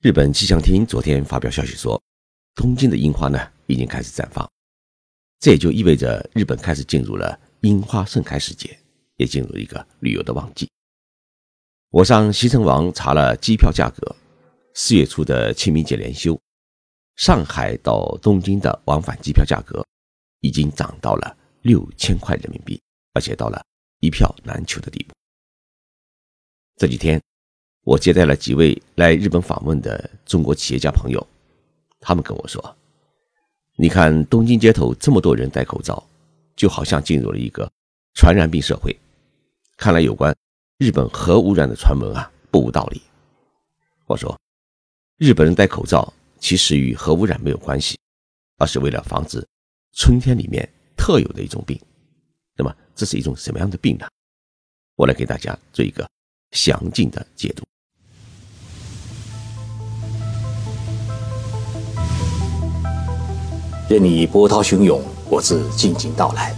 日本气象厅昨天发表消息说，东京的樱花呢已经开始绽放，这也就意味着日本开始进入了樱花盛开时节，也进入一个旅游的旺季。我上携程网查了机票价格，四月初的清明节连休，上海到东京的往返机票价格已经涨到了六千块人民币，而且到了一票难求的地步。这几天。我接待了几位来日本访问的中国企业家朋友，他们跟我说：“你看东京街头这么多人戴口罩，就好像进入了一个传染病社会。看来有关日本核污染的传闻啊，不无道理。”我说：“日本人戴口罩其实与核污染没有关系，而是为了防止春天里面特有的一种病。那么这是一种什么样的病呢？我来给大家做一个详尽的解读。”任你波涛汹涌，我自静静到来。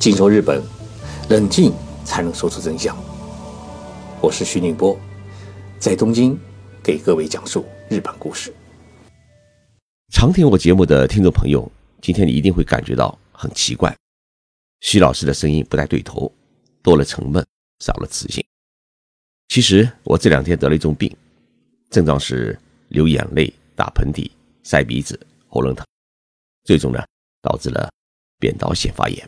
静说日本，冷静才能说出真相。我是徐宁波，在东京给各位讲述日本故事。常听我节目的听众朋友，今天你一定会感觉到很奇怪，徐老师的声音不太对头，多了沉闷，少了磁性。其实我这两天得了一种病，症状是流眼泪、打喷嚏、塞鼻子。喉咙疼，最终呢导致了扁桃腺发炎。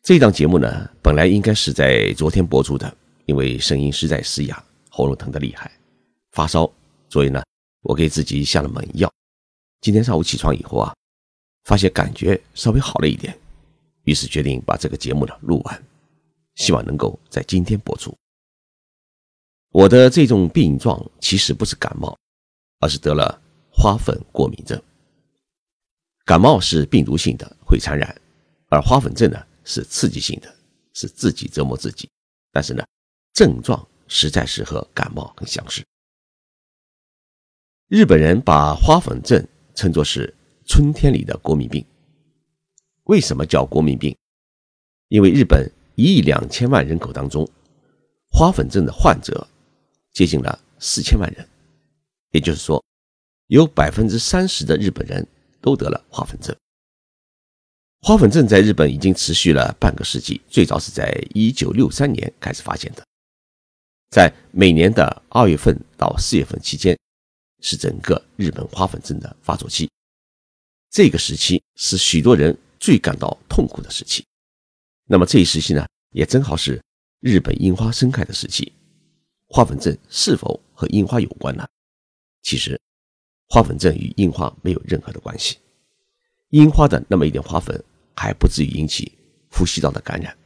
这档节目呢本来应该是在昨天播出的，因为声音实在嘶哑，喉咙疼的厉害，发烧，所以呢我给自己下了猛药。今天上午起床以后啊，发现感觉稍微好了一点，于是决定把这个节目呢录完，希望能够在今天播出。我的这种病状其实不是感冒，而是得了。花粉过敏症，感冒是病毒性的，会传染；而花粉症呢是刺激性的，是自己折磨自己。但是呢，症状实在是和感冒很相似。日本人把花粉症称作是春天里的国民病。为什么叫国民病？因为日本一亿两千万人口当中，花粉症的患者接近了四千万人，也就是说。有百分之三十的日本人都得了花粉症。花粉症在日本已经持续了半个世纪，最早是在一九六三年开始发现的。在每年的二月份到四月份期间，是整个日本花粉症的发作期。这个时期是许多人最感到痛苦的时期。那么这一时期呢，也正好是日本樱花盛开的时期。花粉症是否和樱花有关呢？其实。花粉症与樱花没有任何的关系，樱花的那么一点花粉还不至于引起呼吸道的感染。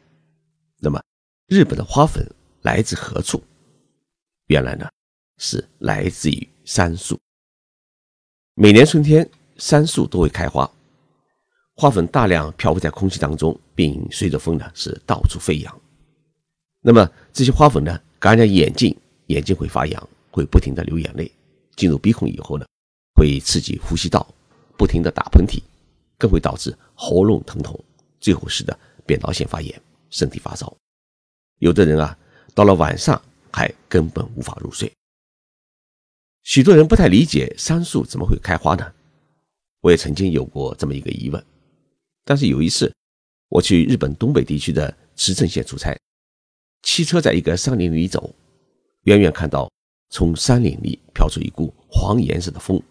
那么，日本的花粉来自何处？原来呢，是来自于杉树。每年春天，杉树都会开花，花粉大量漂浮在空气当中，并随着风呢是到处飞扬。那么这些花粉呢感染眼睛，眼睛会发痒，会不停的流眼泪，进入鼻孔以后呢。会刺激呼吸道，不停的打喷嚏，更会导致喉咙疼痛，最后使得扁桃腺发炎，身体发烧。有的人啊，到了晚上还根本无法入睡。许多人不太理解杉树怎么会开花呢？我也曾经有过这么一个疑问。但是有一次，我去日本东北地区的茨城县出差，汽车在一个山林里走，远远看到从山林里飘出一股黄颜色的风。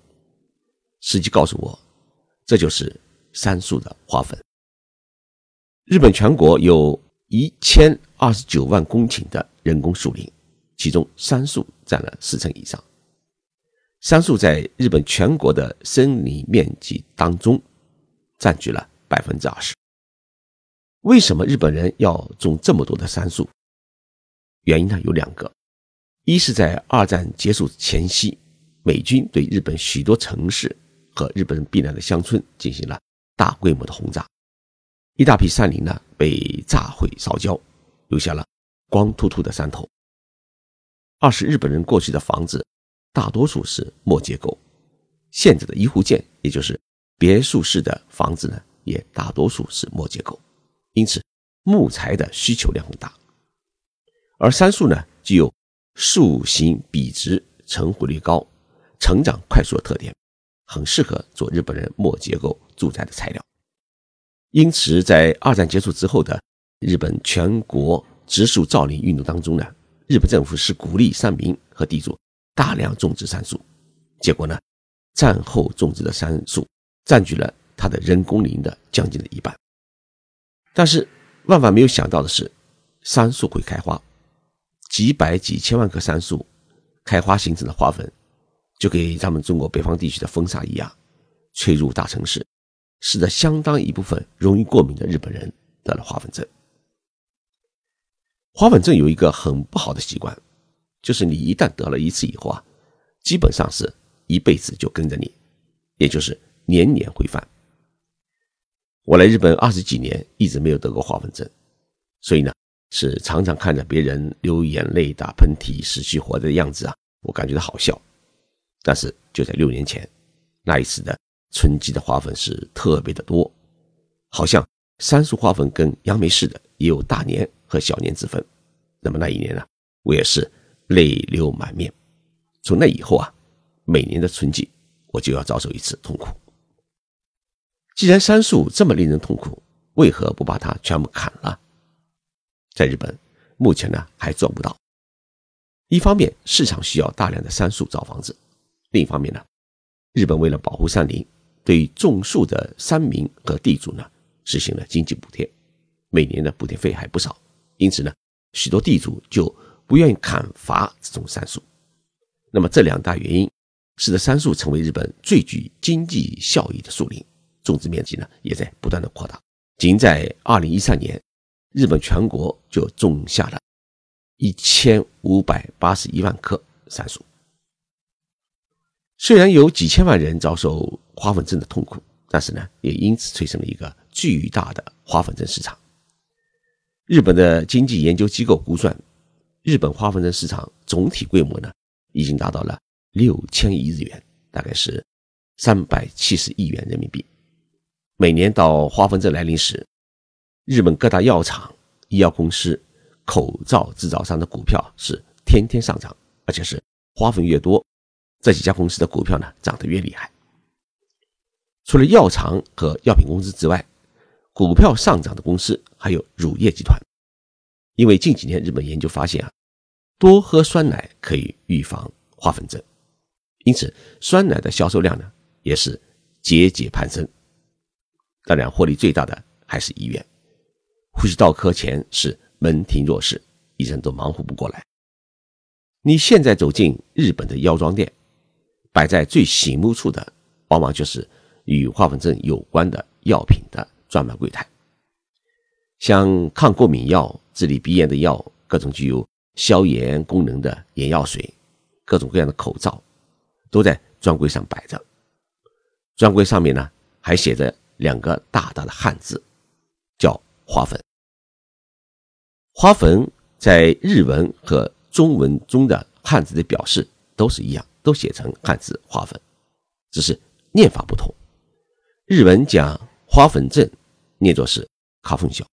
司机告诉我，这就是杉树的花粉。日本全国有一千二十九万公顷的人工树林，其中杉树占了四成以上。杉树在日本全国的森林面积当中占据了百分之二十。为什么日本人要种这么多的杉树？原因呢有两个：一是在二战结束前夕，美军对日本许多城市。和日本人避难的乡村进行了大规模的轰炸，一大批山林呢被炸毁烧焦，留下了光秃秃的山头。二是日本人过去的房子大多数是木结构，现在的一户建，也就是别墅式的房子呢，也大多数是木结构，因此木材的需求量很大。而杉树呢，具有树形笔直、成活率高、成长快速的特点，很适合做日本人木结构住宅的材料。因此，在二战结束之后的日本全国植树造林运动当中呢，日本政府是鼓励山民和地主大量种植杉树。结果呢，战后种植的杉树占据了它的人工林的将近的一半。但是万万没有想到的是，杉树会开花，几百几千万棵杉树开花形成的花粉，就给咱们中国北方地区的风沙一样，吹入大城市，使得相当一部分容易过敏的日本人得了花粉症。花粉症有一个很不好的习惯，就是你一旦得了一次以后啊，基本上是一辈子就跟着你，也就是年年会犯。我来日本二十几年，一直没有得过花粉症，所以呢，是常常看着别人流眼泪、打喷嚏、失去活来的样子啊，我感觉到好笑。但是就在六年前，那一次的春季的花粉是特别的多，好像杉树花粉跟杨梅似的，也有大年和小年之分。那么那一年呢，我也是泪流满面。从那以后啊，每年的春季我就要遭受一次痛苦。既然杉树这么令人痛苦，为何不把它全部砍了？在日本，目前呢还做不到。一方面，市场需要大量的杉树造房子；另一方面呢，日本为了保护山林，对种树的山民和地主呢实行了经济补贴，每年的补贴费还不少。因此呢，许多地主就不愿意砍伐这种杉树。那么这两大原因，使得杉树成为日本最具经济效益的树林。种植面积呢也在不断的扩大，仅在二零一三年，日本全国就种下了一千五百八十一万棵杉树。虽然有几千万人遭受花粉症的痛苦，但是呢，也因此催生了一个巨大的花粉症市场。日本的经济研究机构估算，日本花粉症市场总体规模呢，已经达到了六千亿日元，大概是三百七十亿元人民币。每年到花粉症来临时，日本各大药厂、医药公司、口罩制造商的股票是天天上涨，而且是花粉越多，这几家公司的股票呢涨得越厉害。除了药厂和药品公司之外，股票上涨的公司还有乳业集团，因为近几年日本研究发现啊，多喝酸奶可以预防花粉症，因此酸奶的销售量呢也是节节攀升。当然，获利最大的还是医院。呼吸道科前是门庭若市，医生都忙活不过来。你现在走进日本的药妆店，摆在最醒目处的，往往就是与花粉症有关的药品的专卖柜台。像抗过敏药、治理鼻炎的药，各种具有消炎功能的眼药水，各种各样的口罩，都在专柜上摆着。专柜上面呢，还写着。两个大大的汉字，叫花粉。花粉在日文和中文中的汉字的表示都是一样，都写成汉字花粉，只是念法不同。日文讲花粉症，念作是卡风小。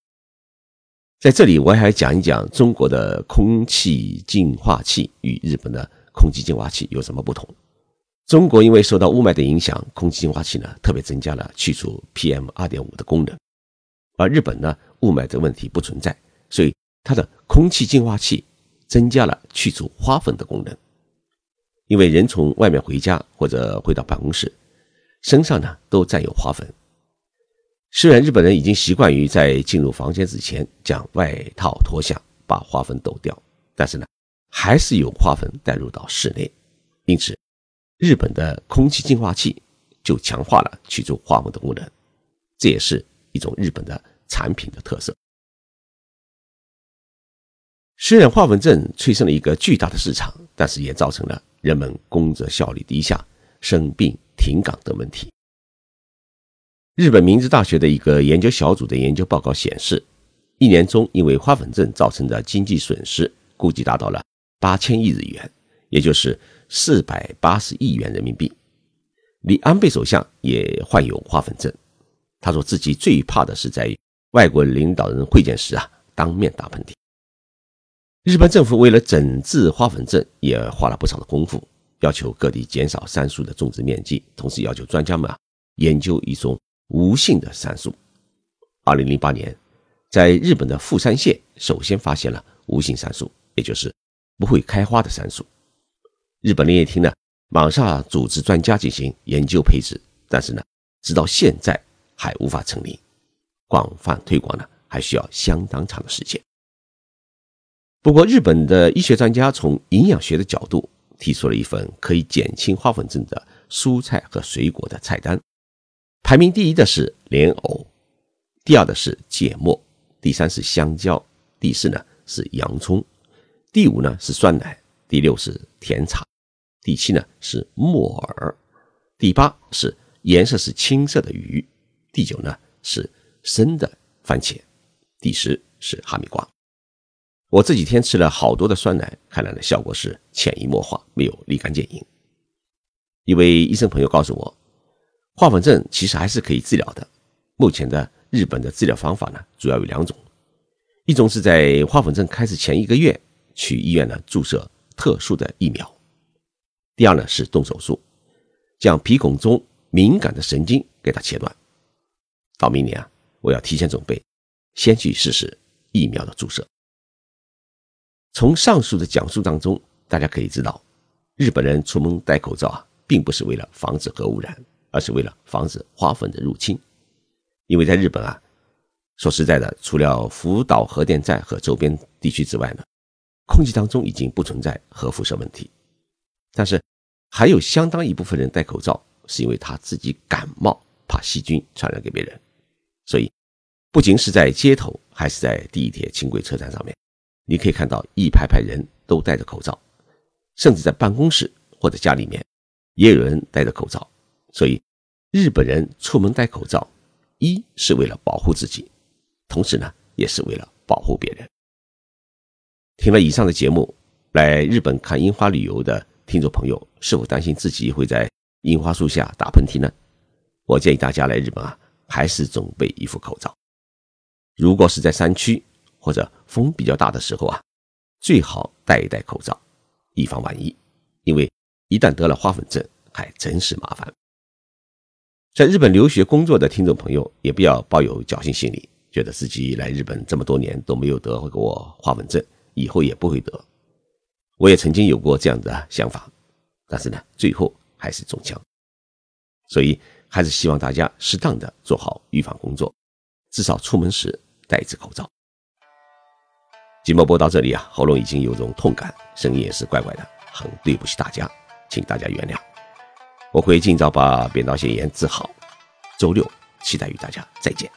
在这里，我还讲一讲中国的空气净化器与日本的空气净化器有什么不同。中国因为受到雾霾的影响，空气净化器呢特别增加了去除 PM 二点五的功能，而日本呢雾霾的问题不存在，所以它的空气净化器增加了去除花粉的功能。因为人从外面回家或者回到办公室，身上呢都沾有花粉。虽然日本人已经习惯于在进入房间之前将外套脱下，把花粉抖掉，但是呢还是有花粉带入到室内，因此。日本的空气净化器就强化了去除花粉的功能，这也是一种日本的产品的特色。虽然花粉症催生了一个巨大的市场，但是也造成了人们工作效率低下、生病停岗等问题。日本明治大学的一个研究小组的研究报告显示，一年中因为花粉症造成的经济损失估计达到了八千亿日元，也就是。四百八十亿元人民币。李安倍首相也患有花粉症，他说自己最怕的是在外国领导人会见时啊当面打喷嚏。日本政府为了整治花粉症，也花了不少的功夫，要求各地减少杉树的种植面积，同时要求专家们啊研究一种无性的杉树。二零零八年，在日本的富山县首先发现了无性杉树，也就是不会开花的杉树。日本林业厅呢，马上组织专家进行研究配置，但是呢，直到现在还无法成林。广泛推广呢，还需要相当长的时间。不过，日本的医学专家从营养学的角度提出了一份可以减轻花粉症的蔬菜和水果的菜单，排名第一的是莲藕，第二的是芥末，第三是香蕉，第四呢是洋葱，第五呢是酸奶，第六是甜茶，第七呢是木耳，第八是颜色是青色的鱼，第九呢是生的番茄，第十是哈密瓜。我这几天吃了好多的酸奶，看来呢效果是潜移默化，没有立竿见影。一位医生朋友告诉我，花粉症其实还是可以治疗的。目前的日本的治疗方法呢，主要有两种：一种是在花粉症开始前一个月去医院呢注射特殊的疫苗；第二呢是动手术，将鼻孔中敏感的神经给它切断。到明年啊，我要提前准备，先去试试疫苗的注射。从上述的讲述当中，大家可以知道，日本人出门戴口罩啊，并不是为了防止核污染，而是为了防止花粉的入侵。因为在日本啊，说实在的，除了福岛核电站和周边地区之外呢，空气当中已经不存在核辐射问题。但是，还有相当一部分人戴口罩，是因为他自己感冒，怕细菌传染给别人。所以，不仅是在街头，还是在地铁、轻轨车站上面。你可以看到一排排人都戴着口罩，甚至在办公室或者家里面，也有人戴着口罩。所以，日本人出门戴口罩，一是为了保护自己，同时呢，也是为了保护别人。听了以上的节目，来日本看樱花旅游的听众朋友，是否担心自己会在樱花树下打喷嚏呢？我建议大家来日本啊，还是准备一副口罩。如果是在山区，或者风比较大的时候啊，最好戴一戴口罩，以防万一。因为一旦得了花粉症，还真是麻烦。在日本留学工作的听众朋友，也不要抱有侥幸心理，觉得自己来日本这么多年都没有得过花粉症，以后也不会得。我也曾经有过这样的想法，但是呢，最后还是中枪。所以还是希望大家适当的做好预防工作，至少出门时戴一只口罩。节目播到这里啊，喉咙已经有种痛感，声音也是怪怪的，很对不起大家，请大家原谅。我会尽早把扁桃腺炎治好。周六期待与大家再见。